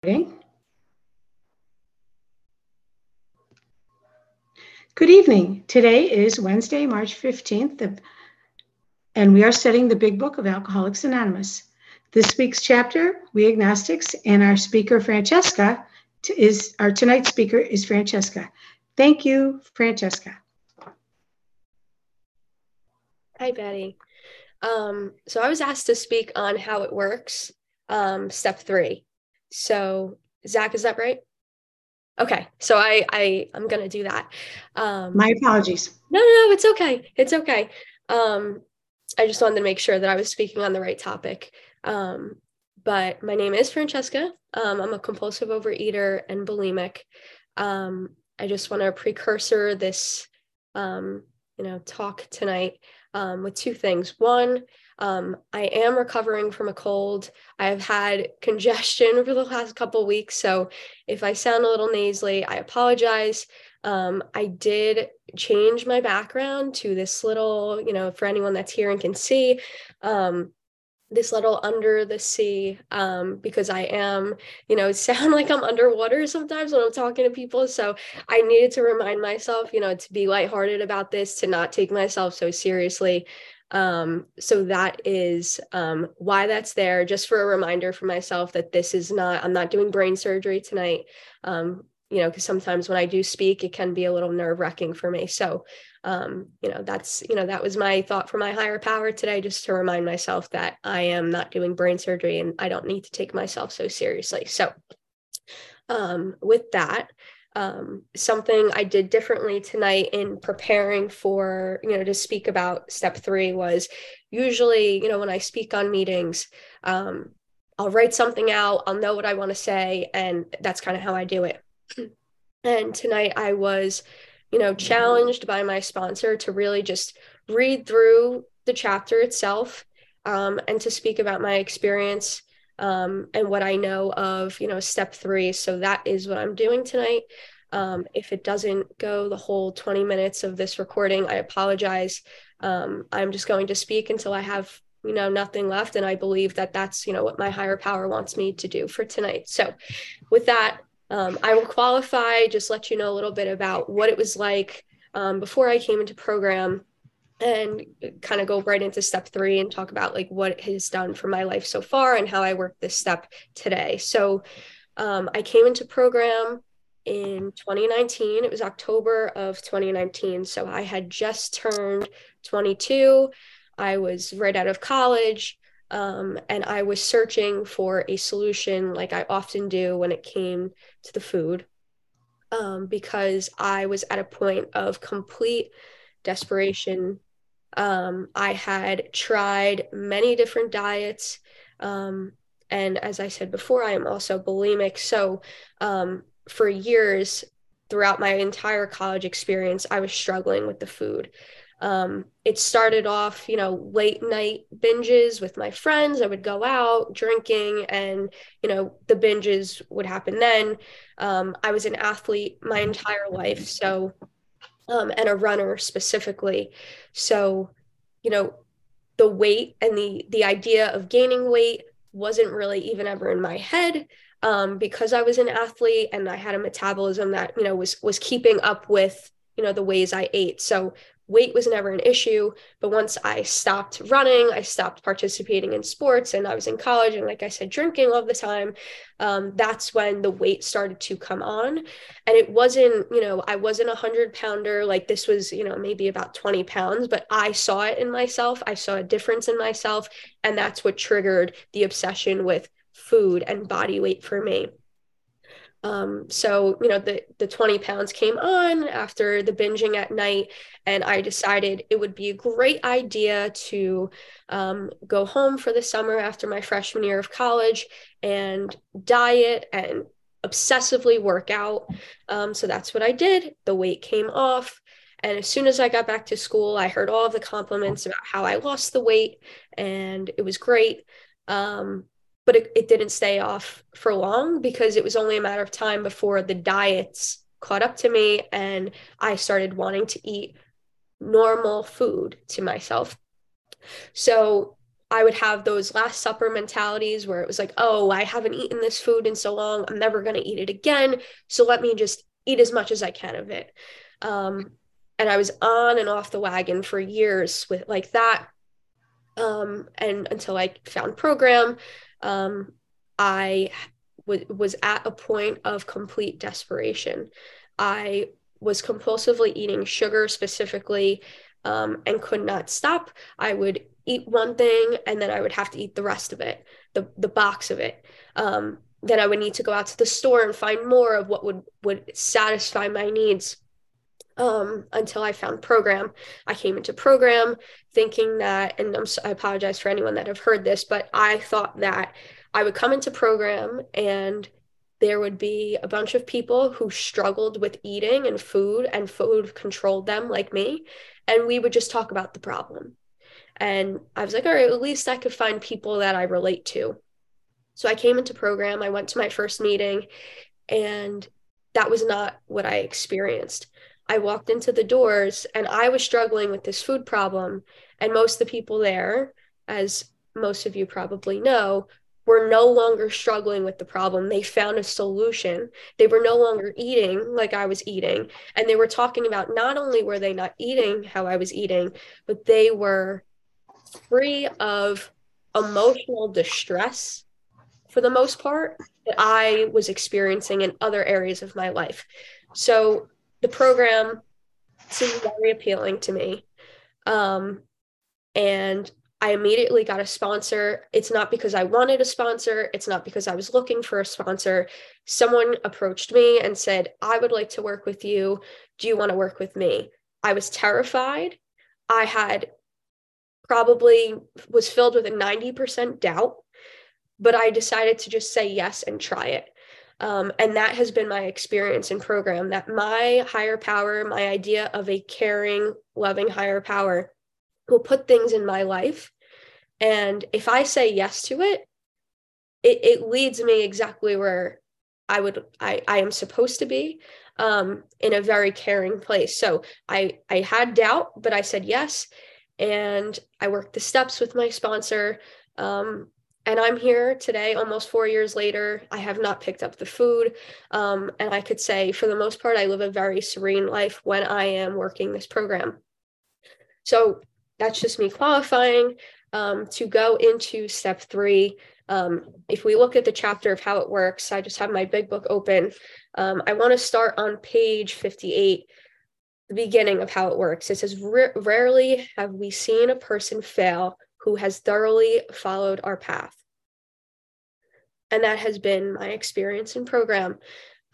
Good evening. Today is Wednesday, March 15th, and we are studying the Big Book of Alcoholics Anonymous. This week's chapter, We Agnostics, and our speaker, Francesca, is our tonight's speaker is Francesca. Thank you, Francesca. Hi, Betty. Um, so I was asked to speak on how it works, um, step three. So Zach, is that right? Okay, so I I I'm gonna do that. Um, My apologies. No, no, no, it's okay. It's okay. Um, I just wanted to make sure that I was speaking on the right topic. Um, but my name is Francesca. Um, I'm a compulsive overeater and bulimic. Um, I just want to precursor this, um, you know, talk tonight um, with two things. One, um, I am recovering from a cold. I have had congestion over the last couple weeks, so if I sound a little nasally, I apologize. Um, I did change my background to this little, you know, for anyone that's here and can see, um, this little under the sea um, because I am, you know, sound like I'm underwater sometimes when I'm talking to people. So I needed to remind myself, you know, to be lighthearted about this, to not take myself so seriously. Um, so that is um, why that's there, just for a reminder for myself that this is not, I'm not doing brain surgery tonight. Um, you know, because sometimes when I do speak, it can be a little nerve wracking for me. So um, you know, that's, you know, that was my thought for my higher power today, just to remind myself that I am not doing brain surgery and I don't need to take myself so seriously. So, um, with that, um, something I did differently tonight in preparing for, you know, to speak about step three was usually, you know, when I speak on meetings, um, I'll write something out, I'll know what I want to say, and that's kind of how I do it. And tonight I was you know, challenged by my sponsor to really just read through the chapter itself um, and to speak about my experience um, and what I know of, you know, step three. So that is what I'm doing tonight. Um, if it doesn't go the whole 20 minutes of this recording, I apologize. Um, I'm just going to speak until I have, you know, nothing left. And I believe that that's, you know, what my higher power wants me to do for tonight. So with that, um, I will qualify, just let you know a little bit about what it was like um, before I came into program and kind of go right into step three and talk about like what it has done for my life so far and how I work this step today. So um, I came into program in 2019. It was October of 2019. So I had just turned 22. I was right out of college. Um, and I was searching for a solution, like I often do when it came to the food, um, because I was at a point of complete desperation. Um, I had tried many different diets. Um, and as I said before, I am also bulimic. So um, for years, throughout my entire college experience, I was struggling with the food. Um, it started off, you know, late night binges with my friends. I would go out drinking, and, you know, the binges would happen then. Um, I was an athlete my entire life, so, um, and a runner specifically. So, you know, the weight and the the idea of gaining weight wasn't really even ever in my head um, because I was an athlete and I had a metabolism that you know was was keeping up with you know the ways I ate. So weight was never an issue. But once I stopped running, I stopped participating in sports, and I was in college, and like I said, drinking all the time. Um, that's when the weight started to come on, and it wasn't, you know, I wasn't a hundred pounder. Like this was, you know, maybe about twenty pounds, but I saw it in myself. I saw a difference in myself, and that's what triggered the obsession with food and body weight for me. Um, so, you know, the, the 20 pounds came on after the binging at night, and I decided it would be a great idea to um, go home for the summer after my freshman year of college and diet and obsessively work out. Um, so that's what I did. The weight came off. And as soon as I got back to school, I heard all of the compliments about how I lost the weight, and it was great. Um, but it, it didn't stay off for long because it was only a matter of time before the diets caught up to me and I started wanting to eat normal food to myself. So I would have those last supper mentalities where it was like, oh, I haven't eaten this food in so long. I'm never going to eat it again. So let me just eat as much as I can of it. Um, and I was on and off the wagon for years with like that. Um, and until I found program, um, I w- was at a point of complete desperation. I was compulsively eating sugar specifically um, and could not stop. I would eat one thing and then I would have to eat the rest of it, the the box of it. Um, then I would need to go out to the store and find more of what would would satisfy my needs. Um, until I found program, I came into program thinking that, and I'm, I apologize for anyone that have heard this, but I thought that I would come into program and there would be a bunch of people who struggled with eating and food and food controlled them like me. And we would just talk about the problem. And i was like all right at least i could find people that i relate to. So i came into program. I went to my first meeting and that was not what i experienced i walked into the doors and i was struggling with this food problem and most of the people there as most of you probably know were no longer struggling with the problem. They found a solution. They were no longer eating like I was eating. And they were talking about not only were they not eating how I was eating, but they were free of emotional distress for the most part that I was experiencing in other areas of my life. So the program seemed very appealing to me. Um, and I immediately got a sponsor. It's not because I wanted a sponsor, it's not because I was looking for a sponsor. Someone approached me and said, I would like to work with you. Do you want to work with me? I was terrified. I had probably was filled with a 90% doubt, but I decided to just say yes and try it. Um, and that has been my experience in program that my higher power, my idea of a caring, loving higher power will put things in my life. And if I say yes to it, it, it leads me exactly where I would I, I am supposed to be um, in a very caring place. So I I had doubt, but I said yes, and I worked the steps with my sponsor. Um, and I'm here today, almost four years later. I have not picked up the food. Um, and I could say, for the most part, I live a very serene life when I am working this program. So that's just me qualifying um, to go into step three. Um, if we look at the chapter of how it works, I just have my big book open. Um, I want to start on page 58, the beginning of how it works. It says, Rarely have we seen a person fail who has thoroughly followed our path. And that has been my experience in program.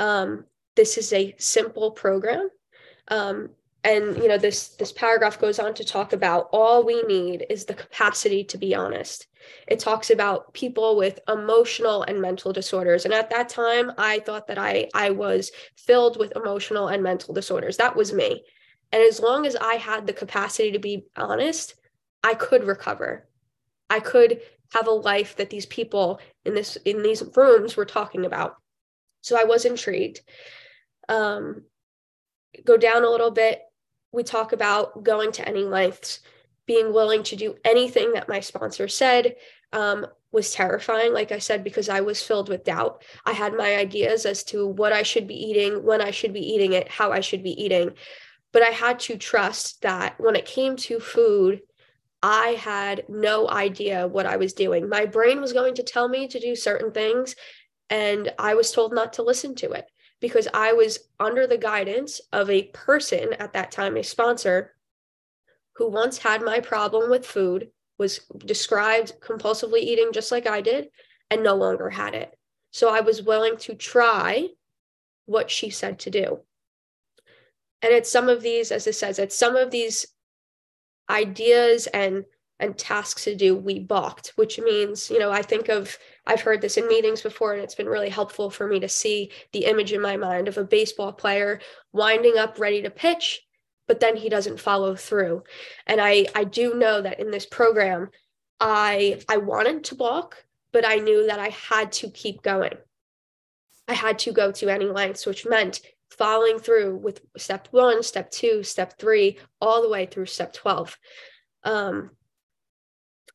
Um, this is a simple program. Um, and you know this this paragraph goes on to talk about all we need is the capacity to be honest. It talks about people with emotional and mental disorders. And at that time i thought that i i was filled with emotional and mental disorders. That was me. And as long as i had the capacity to be honest i could recover. I could have a life that these people in this in these rooms were talking about so i was intrigued um go down a little bit we talk about going to any lengths, being willing to do anything that my sponsor said um, was terrifying, like I said, because I was filled with doubt. I had my ideas as to what I should be eating, when I should be eating it, how I should be eating. But I had to trust that when it came to food, I had no idea what I was doing. My brain was going to tell me to do certain things, and I was told not to listen to it because I was under the guidance of a person at that time, a sponsor, who once had my problem with food, was described compulsively eating just like I did, and no longer had it. So I was willing to try what she said to do. And it's some of these, as it says, it's some of these ideas and and tasks to do, we balked, which means, you know, I think of, I've heard this in meetings before, and it's been really helpful for me to see the image in my mind of a baseball player winding up ready to pitch, but then he doesn't follow through. And I, I do know that in this program, I, I wanted to balk, but I knew that I had to keep going. I had to go to any lengths, which meant following through with step one, step two, step three, all the way through step 12. Um,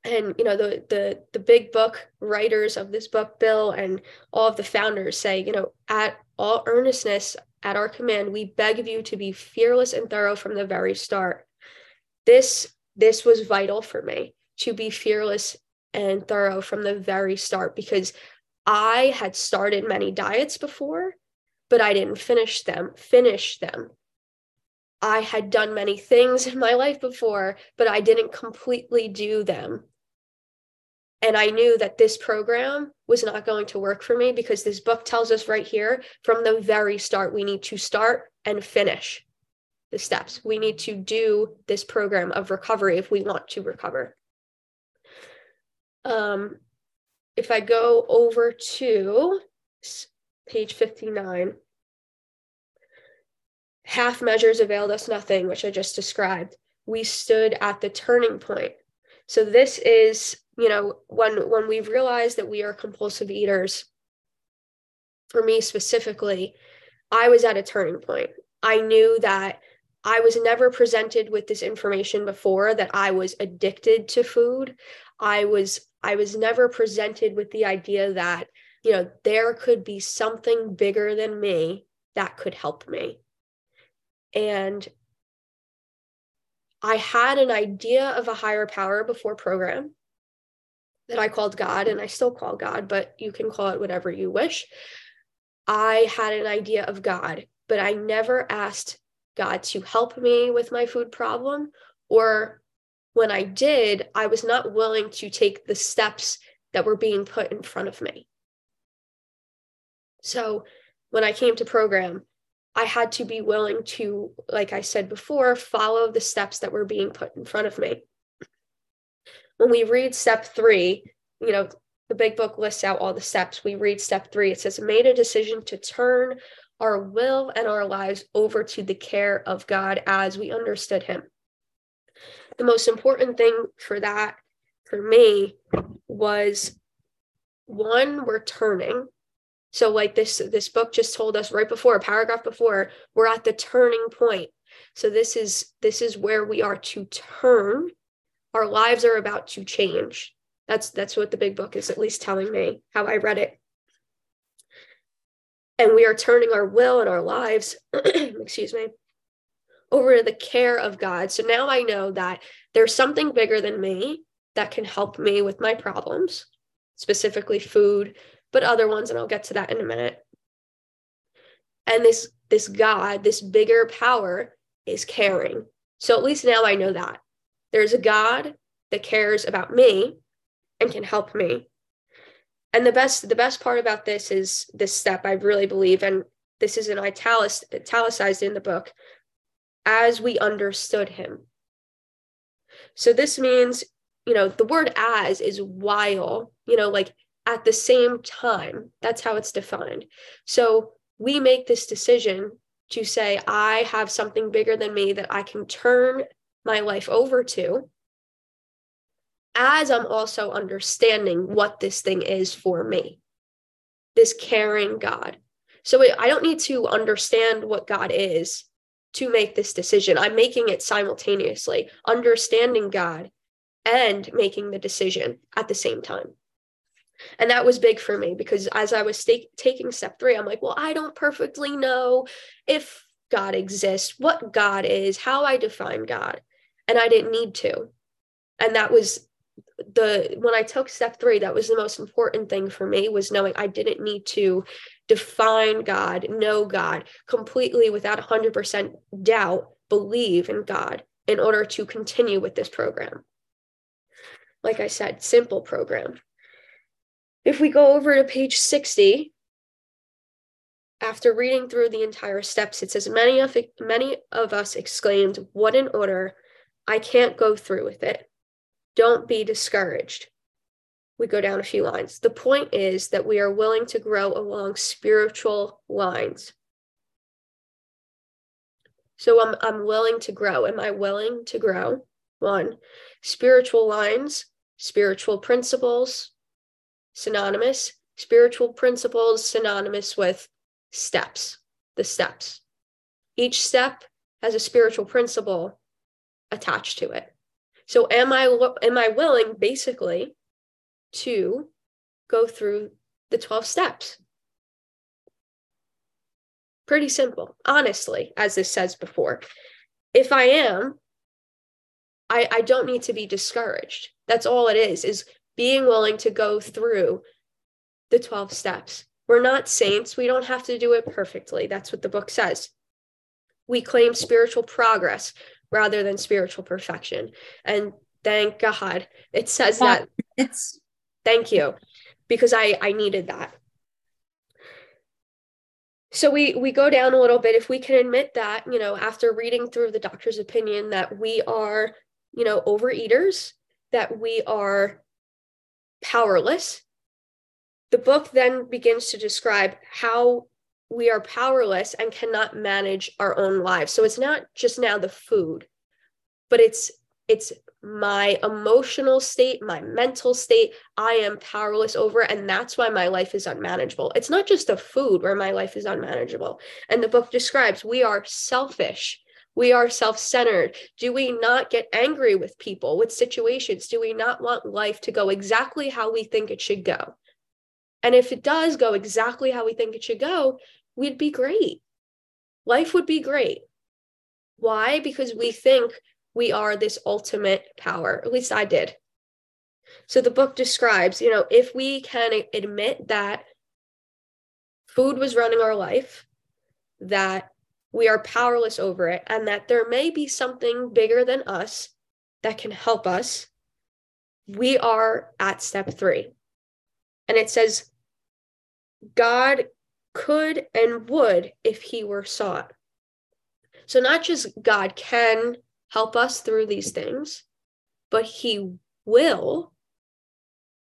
and you know the the the big book writers of this book bill and all of the founders say you know at all earnestness at our command we beg of you to be fearless and thorough from the very start this this was vital for me to be fearless and thorough from the very start because i had started many diets before but i didn't finish them finish them I had done many things in my life before, but I didn't completely do them. And I knew that this program was not going to work for me because this book tells us right here from the very start, we need to start and finish the steps. We need to do this program of recovery if we want to recover. Um, if I go over to page 59, half measures availed us nothing, which I just described. We stood at the turning point. So this is, you know, when when we realize that we are compulsive eaters, for me specifically, I was at a turning point. I knew that I was never presented with this information before that I was addicted to food. I was I was never presented with the idea that, you know, there could be something bigger than me that could help me. And I had an idea of a higher power before program that I called God, and I still call God, but you can call it whatever you wish. I had an idea of God, but I never asked God to help me with my food problem. Or when I did, I was not willing to take the steps that were being put in front of me. So when I came to program, I had to be willing to, like I said before, follow the steps that were being put in front of me. When we read step three, you know, the big book lists out all the steps. We read step three, it says, made a decision to turn our will and our lives over to the care of God as we understood Him. The most important thing for that, for me, was one, we're turning so like this this book just told us right before a paragraph before we're at the turning point. So this is this is where we are to turn. Our lives are about to change. That's that's what the big book is at least telling me how I read it. And we are turning our will and our lives, excuse me, over to the care of God. So now I know that there's something bigger than me that can help me with my problems, specifically food, but other ones, and I'll get to that in a minute. And this this God, this bigger power is caring. So at least now I know that. There's a God that cares about me and can help me. And the best the best part about this is this step I really believe and this is an italic, italicized in the book as we understood him. So this means, you know, the word as is while, you know, like at the same time. That's how it's defined. So we make this decision to say, I have something bigger than me that I can turn my life over to, as I'm also understanding what this thing is for me, this caring God. So I don't need to understand what God is to make this decision. I'm making it simultaneously, understanding God and making the decision at the same time. And that was big for me because as I was st- taking step three, I'm like, well, I don't perfectly know if God exists, what God is, how I define God. And I didn't need to. And that was the when I took step three, that was the most important thing for me was knowing I didn't need to define God, know God completely without 100% doubt, believe in God in order to continue with this program. Like I said, simple program. If we go over to page 60, after reading through the entire steps, it says many of many of us exclaimed, "What an order! I can't go through with it. Don't be discouraged." We go down a few lines. The point is that we are willing to grow along spiritual lines. So I'm I'm willing to grow. Am I willing to grow? One, spiritual lines, spiritual principles, synonymous, spiritual principles synonymous with steps, the steps. Each step has a spiritual principle attached to it. So am I am I willing basically to go through the 12 steps? Pretty simple, honestly, as this says before. If I am, I, I don't need to be discouraged. That's all it is, is being willing to go through the 12 steps. We're not saints. We don't have to do it perfectly. That's what the book says. We claim spiritual progress rather than spiritual perfection. And thank God it says that. It's thank you because I I needed that. So we we go down a little bit if we can admit that, you know, after reading through the doctor's opinion that we are, you know, overeaters, that we are powerless the book then begins to describe how we are powerless and cannot manage our own lives. So it's not just now the food, but it's it's my emotional state, my mental state, I am powerless over. And that's why my life is unmanageable. It's not just the food where my life is unmanageable. And the book describes we are selfish. We are self centered. Do we not get angry with people, with situations? Do we not want life to go exactly how we think it should go? And if it does go exactly how we think it should go, we'd be great. Life would be great. Why? Because we think we are this ultimate power. At least I did. So the book describes, you know, if we can admit that food was running our life, that we are powerless over it, and that there may be something bigger than us that can help us, we are at step three. And it says, God could and would if he were sought. So, not just God can help us through these things, but he will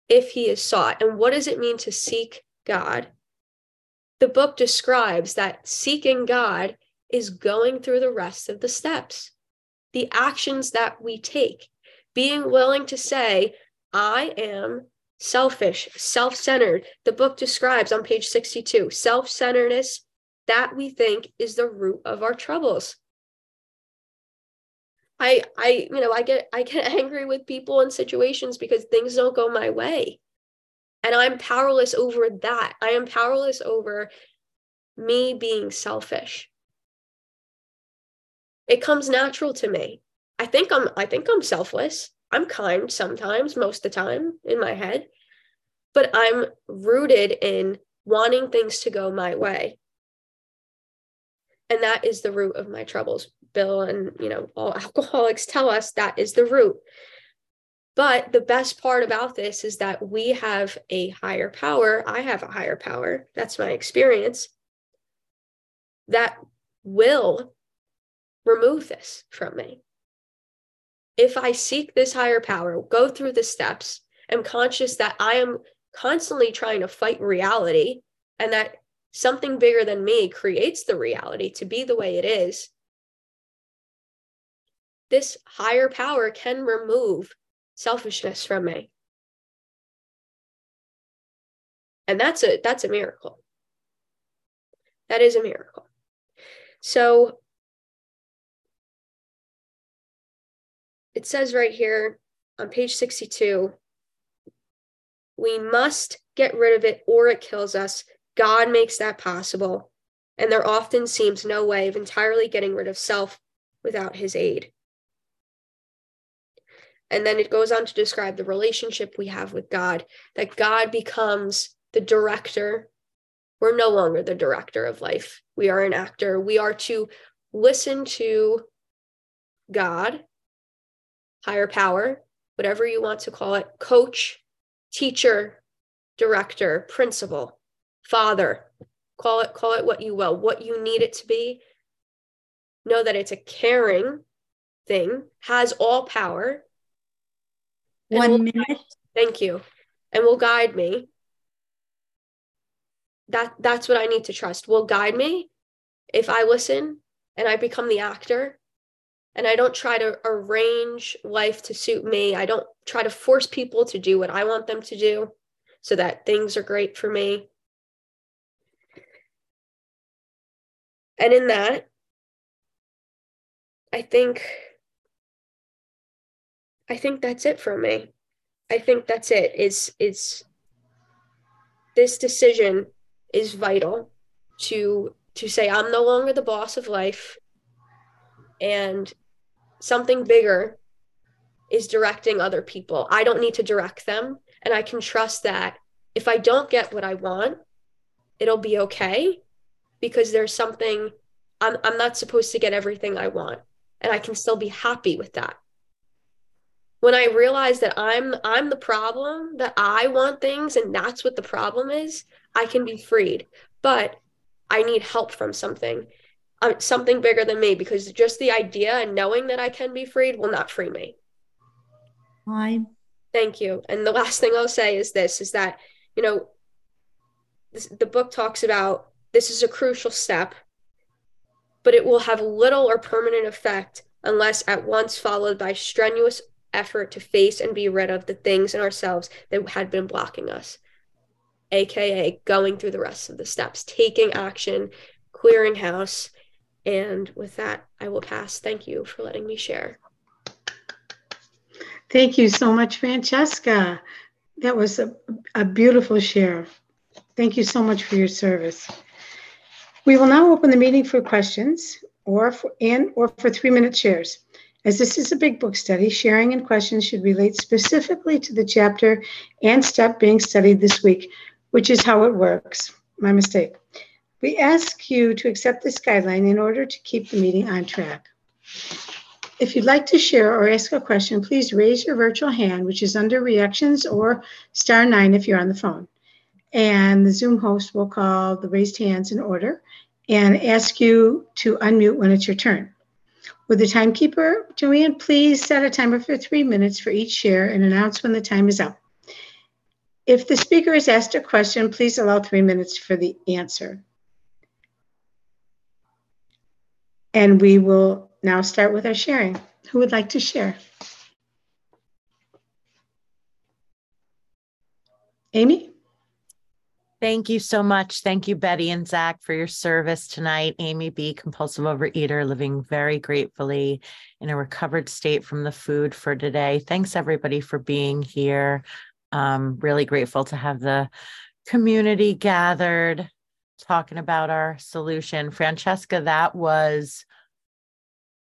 if he is sought. And what does it mean to seek God? The book describes that seeking God is going through the rest of the steps, the actions that we take, being willing to say, I am selfish, self centered. The book describes on page 62 self centeredness that we think is the root of our troubles. I I you know I get I get angry with people in situations because things don't go my way. And I'm powerless over that. I am powerless over me being selfish. It comes natural to me. I think I'm I think I'm selfless. I'm kind sometimes, most of the time in my head, but I'm rooted in wanting things to go my way. And that is the root of my troubles. Bill and, you know, all alcoholics tell us that is the root. But the best part about this is that we have a higher power. I have a higher power. That's my experience. That will remove this from me if I seek this higher power, go through the steps, am conscious that I am constantly trying to fight reality and that something bigger than me creates the reality to be the way it is, this higher power can remove selfishness from me. And that's a that's a miracle. That is a miracle. So it says right here on page 62 we must get rid of it or it kills us. God makes that possible. And there often seems no way of entirely getting rid of self without his aid. And then it goes on to describe the relationship we have with God, that God becomes the director. We're no longer the director of life. We are an actor. We are to listen to God higher power, whatever you want to call it, coach, teacher, director, principal, father, call it call it what you will, what you need it to be. Know that it's a caring thing, has all power. One will, minute. Thank you. And will guide me. That that's what I need to trust. Will guide me if I listen and I become the actor and I don't try to arrange life to suit me. I don't try to force people to do what I want them to do so that things are great for me. And in that, I think I think that's it for me. I think that's it. Is is this decision is vital to to say I'm no longer the boss of life and something bigger is directing other people. I don't need to direct them and I can trust that if I don't get what I want, it'll be okay because there's something I'm I'm not supposed to get everything I want and I can still be happy with that. When I realize that I'm I'm the problem, that I want things and that's what the problem is, I can be freed. But I need help from something. Um, something bigger than me because just the idea and knowing that I can be freed will not free me. Hi. Thank you. And the last thing I'll say is this is that, you know, this, the book talks about this is a crucial step, but it will have little or permanent effect unless at once followed by strenuous effort to face and be rid of the things in ourselves that had been blocking us. AKA going through the rest of the steps, taking action, clearing house. And with that, I will pass. Thank you for letting me share. Thank you so much, Francesca. That was a, a beautiful share. Thank you so much for your service. We will now open the meeting for questions or for, and or for three-minute shares. As this is a big book study, sharing and questions should relate specifically to the chapter and step being studied this week, which is how it works. My mistake. We ask you to accept this guideline in order to keep the meeting on track. If you'd like to share or ask a question, please raise your virtual hand, which is under reactions or star nine if you're on the phone. And the Zoom host will call the raised hands in order and ask you to unmute when it's your turn. With the timekeeper, Joanne, please set a timer for three minutes for each share and announce when the time is up. If the speaker is asked a question, please allow three minutes for the answer. And we will now start with our sharing. Who would like to share? Amy? Thank you so much. Thank you, Betty and Zach, for your service tonight. Amy B., compulsive overeater, living very gratefully in a recovered state from the food for today. Thanks, everybody, for being here. Um, really grateful to have the community gathered talking about our solution. Francesca, that was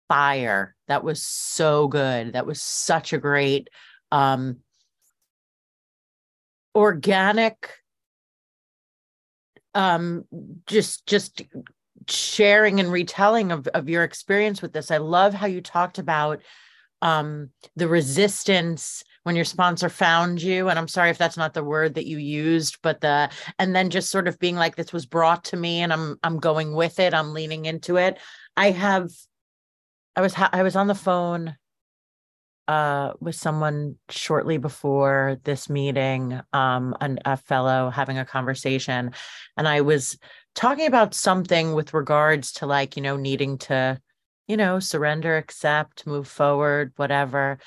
fire. That was so good. That was such a great um organic um just just sharing and retelling of, of your experience with this. I love how you talked about um the resistance when your sponsor found you and i'm sorry if that's not the word that you used but the and then just sort of being like this was brought to me and i'm i'm going with it i'm leaning into it i have I was ha- I was on the phone uh with someone shortly before this meeting um and a fellow having a conversation and I was talking about something with regards to like you know needing to you know surrender accept move forward whatever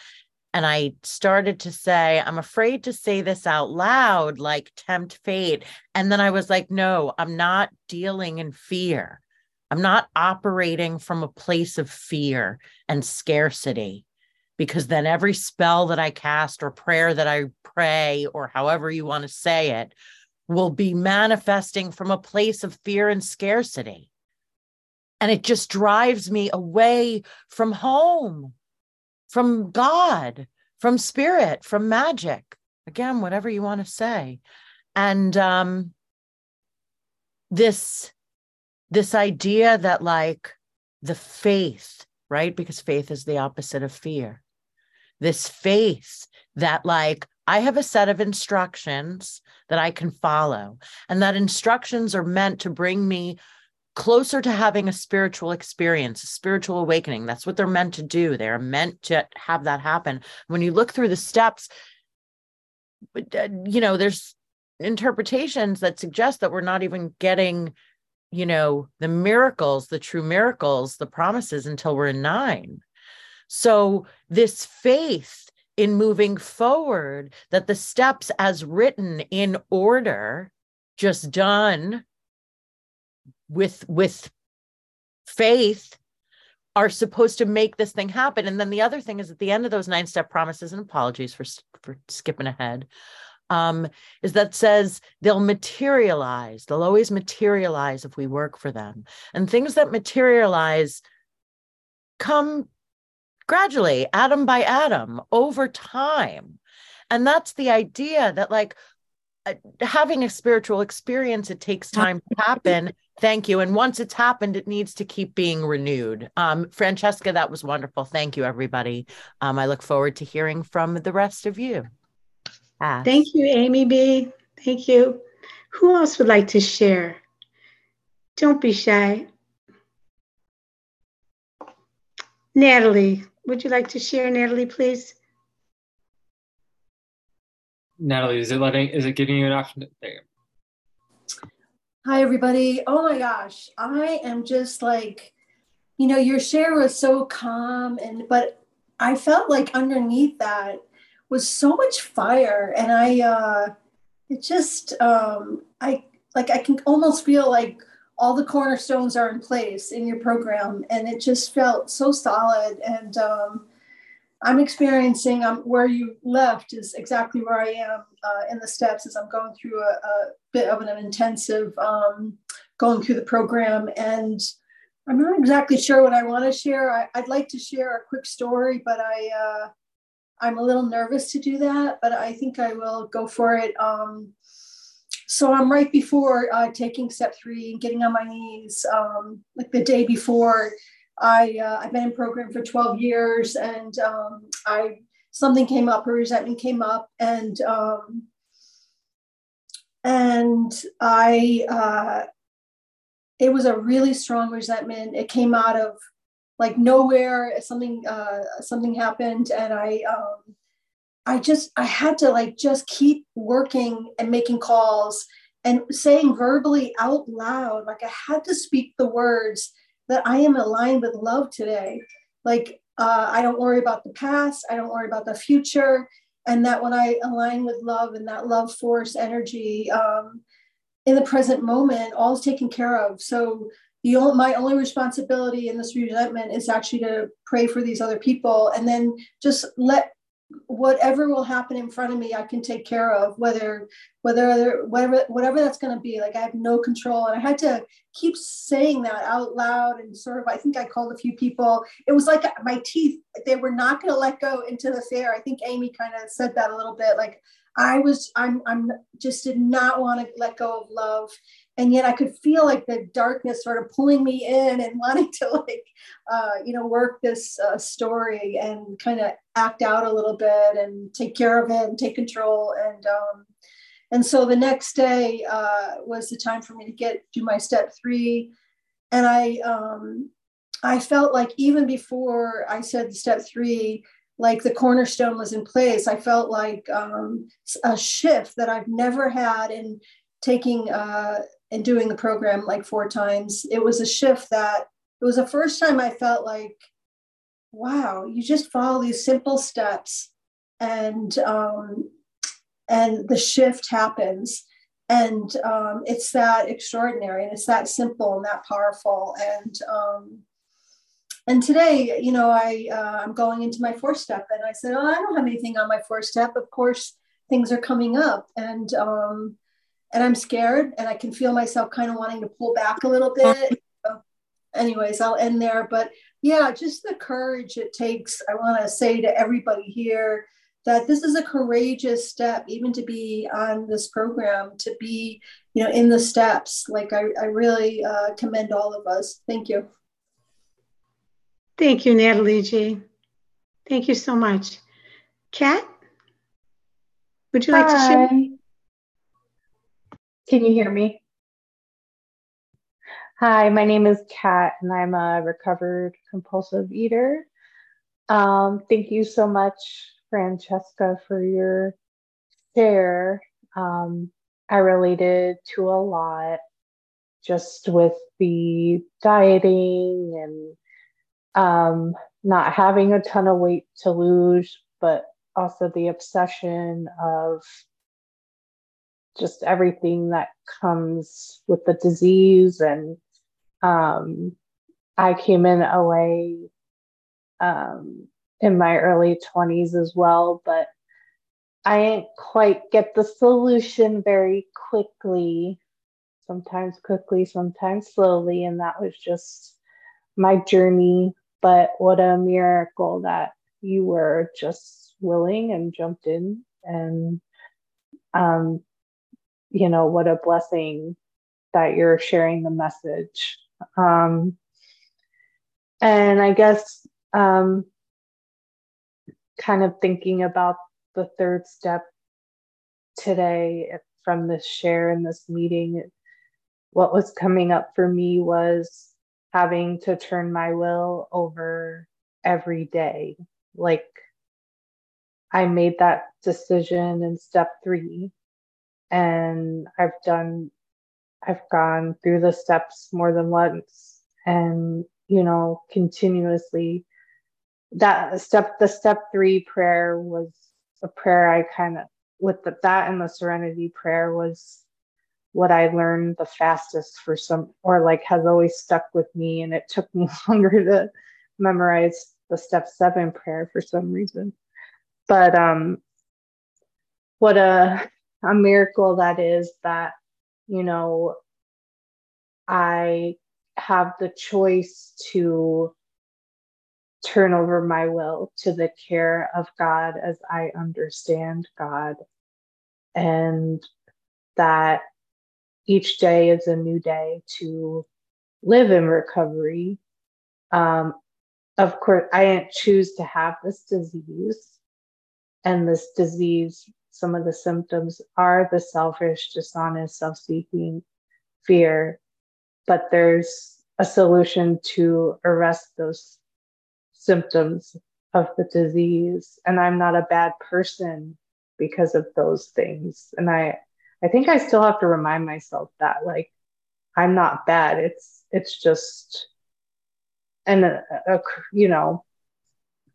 and I started to say, I'm afraid to say this out loud, like tempt fate. And then I was like, no, I'm not dealing in fear. I'm not operating from a place of fear and scarcity because then every spell that I cast or prayer that I pray, or however you want to say it, will be manifesting from a place of fear and scarcity. And it just drives me away from home, from God, from spirit, from magic. Again, whatever you want to say. And um, this this idea that like the faith, right? Because faith is the opposite of fear. This faith that like I have a set of instructions that I can follow, and that instructions are meant to bring me closer to having a spiritual experience, a spiritual awakening. That's what they're meant to do. They're meant to have that happen. When you look through the steps, uh, you know, there's interpretations that suggest that we're not even getting you know, the miracles, the true miracles, the promises until we're in nine. So, this faith in moving forward, that the steps as written in order, just done with with faith are supposed to make this thing happen. And then the other thing is at the end of those nine step promises, and apologies for, for skipping ahead, um, is that says they'll materialize. They'll always materialize if we work for them. And things that materialize come gradually, atom by atom, over time. And that's the idea that, like, uh, having a spiritual experience, it takes time to happen. Thank you. And once it's happened, it needs to keep being renewed. Um, Francesca, that was wonderful. Thank you, everybody. Um, I look forward to hearing from the rest of you. Ask. Thank you, Amy B. Thank you. Who else would like to share? Don't be shy. Natalie, would you like to share, Natalie, please? Natalie, is it letting, is it giving you an option? There Hi, everybody. Oh my gosh. I am just like, you know, your share was so calm and, but I felt like underneath that was so much fire. And I, uh, it just, um, I, like, I can almost feel like all the cornerstones are in place in your program. And it just felt so solid. And, um, I'm experiencing um, where you left is exactly where I am uh, in the steps as I'm going through a, a bit of an intensive um, going through the program. And I'm not exactly sure what I want to share. I, would like to share a quick story, but I, uh, I'm a little nervous to do that, but I think I will go for it. Um, so I'm right before uh, taking step three and getting on my knees, um, like the day before I uh, I've been in program for 12 years, and um, I something came up, a resentment came up, and um, and I uh, it was a really strong resentment. It came out of like nowhere. Something uh, something happened, and I um, I just I had to like just keep working and making calls and saying verbally out loud, like I had to speak the words that I am aligned with love today. Like, uh, I don't worry about the past, I don't worry about the future. And that when I align with love and that love force energy um, in the present moment, all is taken care of. So, the only, my only responsibility in this resentment is actually to pray for these other people and then just let whatever will happen in front of me, I can take care of. Whether whether whatever whatever that's going to be, like I have no control, and I had to keep saying that out loud and sort of. I think I called a few people. It was like my teeth; they were not going to let go into the fair. I think Amy kind of said that a little bit. Like I was, I'm, I'm just did not want to let go of love, and yet I could feel like the darkness sort of pulling me in and wanting to like, uh, you know, work this uh, story and kind of act out a little bit and take care of it and take control. And um, and so the next day uh, was the time for me to get do my step three, and I um, I felt like even before I said step three, like the cornerstone was in place. I felt like um, a shift that I've never had in taking uh, and doing the program like four times. It was a shift that it was the first time I felt like, wow, you just follow these simple steps and um, and the shift happens. And um, it's that extraordinary and it's that simple and that powerful. And um, and today, you know, I uh, I'm going into my fourth step, and I said, oh, I don't have anything on my fourth step. Of course, things are coming up, and um, and I'm scared, and I can feel myself kind of wanting to pull back a little bit. So anyways, I'll end there. But yeah, just the courage it takes. I want to say to everybody here that this is a courageous step, even to be on this program, to be, you know, in the steps. Like I, I really uh, commend all of us. Thank you. Thank you, Natalie G. Thank you so much. Kat, would you like Hi. to share? Can you hear me? Hi, my name is Kat, and I'm a recovered compulsive eater. Um, thank you so much, Francesca, for your share. Um, I related to a lot just with the dieting and um, not having a ton of weight to lose, but also the obsession of just everything that comes with the disease and um, I came in OA um, in my early 20s as well, but I didn't quite get the solution very quickly, sometimes quickly, sometimes slowly. And that was just my journey. But what a miracle that you were just willing and jumped in. And, um, you know, what a blessing that you're sharing the message. Um, and I guess um, kind of thinking about the third step today from this share in this meeting, what was coming up for me was having to turn my will over every day. Like I made that decision in step three, and I've done, I've gone through the steps more than once, and you know, continuously. That step, the step three prayer was a prayer I kind of with the, that and the serenity prayer was what I learned the fastest for some, or like has always stuck with me. And it took me longer to memorize the step seven prayer for some reason. But um, what a, a miracle that is that, you know, I have the choice to turn over my will to the care of God as I understand God. And that each day is a new day to live in recovery. Um, of course, I didn't choose to have this disease. And this disease, some of the symptoms are the selfish, dishonest, self seeking, fear. But there's a solution to arrest those symptoms of the disease. And i'm not a bad person because of those things. And i i think i still have to remind myself that like i'm not bad. It's it's just and a, a, you know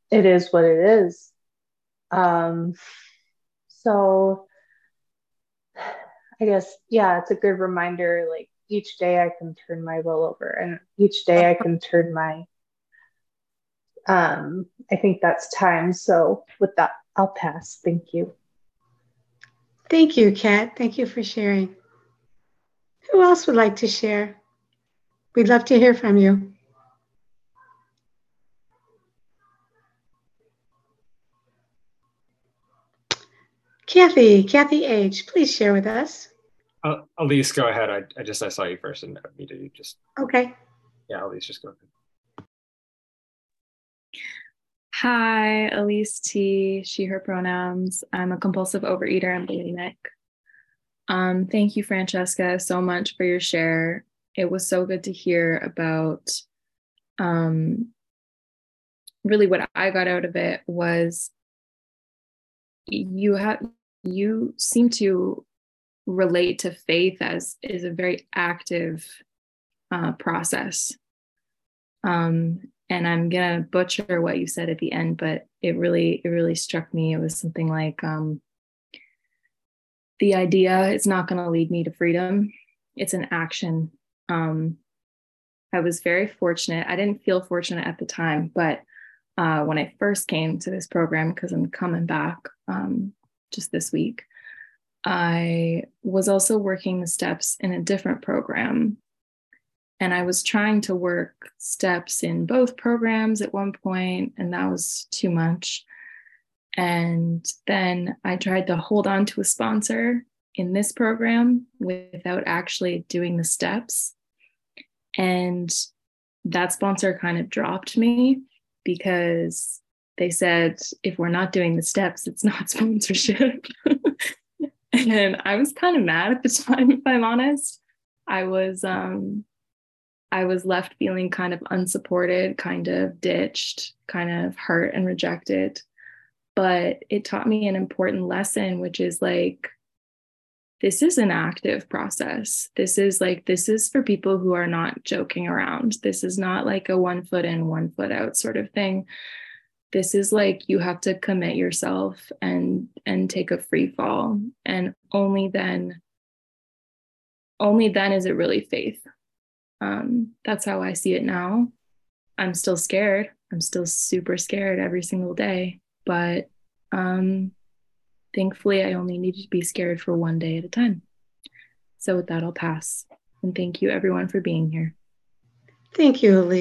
it is what it is. Um so i guess yeah it's a good reminder like each day i can turn my will over and each day i can turn my um, I think that's time. So with that, I'll pass. Thank you. Thank you, Kat. Thank you for sharing. Who else would like to share? We'd love to hear from you. Kathy, Kathy H., please share with us. Uh, Elise, go ahead. I, I just I saw you first and me to just. Okay. Yeah, Elise, just go ahead. Hi, Elise T, she, her pronouns. I'm a compulsive overeater and bulimic. Um, thank you, Francesca, so much for your share. It was so good to hear about um, really what I got out of it was you have you seem to relate to faith as is a very active uh, process. Um, and I'm gonna butcher what you said at the end, but it really it really struck me. It was something like um, the idea is not to lead me to freedom. It's an action. Um, I was very fortunate. I didn't feel fortunate at the time, but uh, when I first came to this program, because I'm coming back um, just this week, I was also working the steps in a different program and I was trying to work steps in both programs at one point, and that was too much. And then I tried to hold on to a sponsor in this program without actually doing the steps. And that sponsor kind of dropped me because they said, if we're not doing the steps, it's not sponsorship. and I was kind of mad at the time, if I'm honest. I was um, I was left feeling kind of unsupported, kind of ditched, kind of hurt and rejected. But it taught me an important lesson, which is like, this is an active process. This is like, this is for people who are not joking around. This is not like a one foot in, one foot out sort of thing. This is like you have to commit yourself and and take a free fall. And only then, only then is it really faith um, that's how I see it now. I'm still scared. I'm still super scared every single day. But um, thankfully, I only need to be scared for one day at a time. So with that, I'll pass. And thank you, everyone, for being here. Thank you, Elise.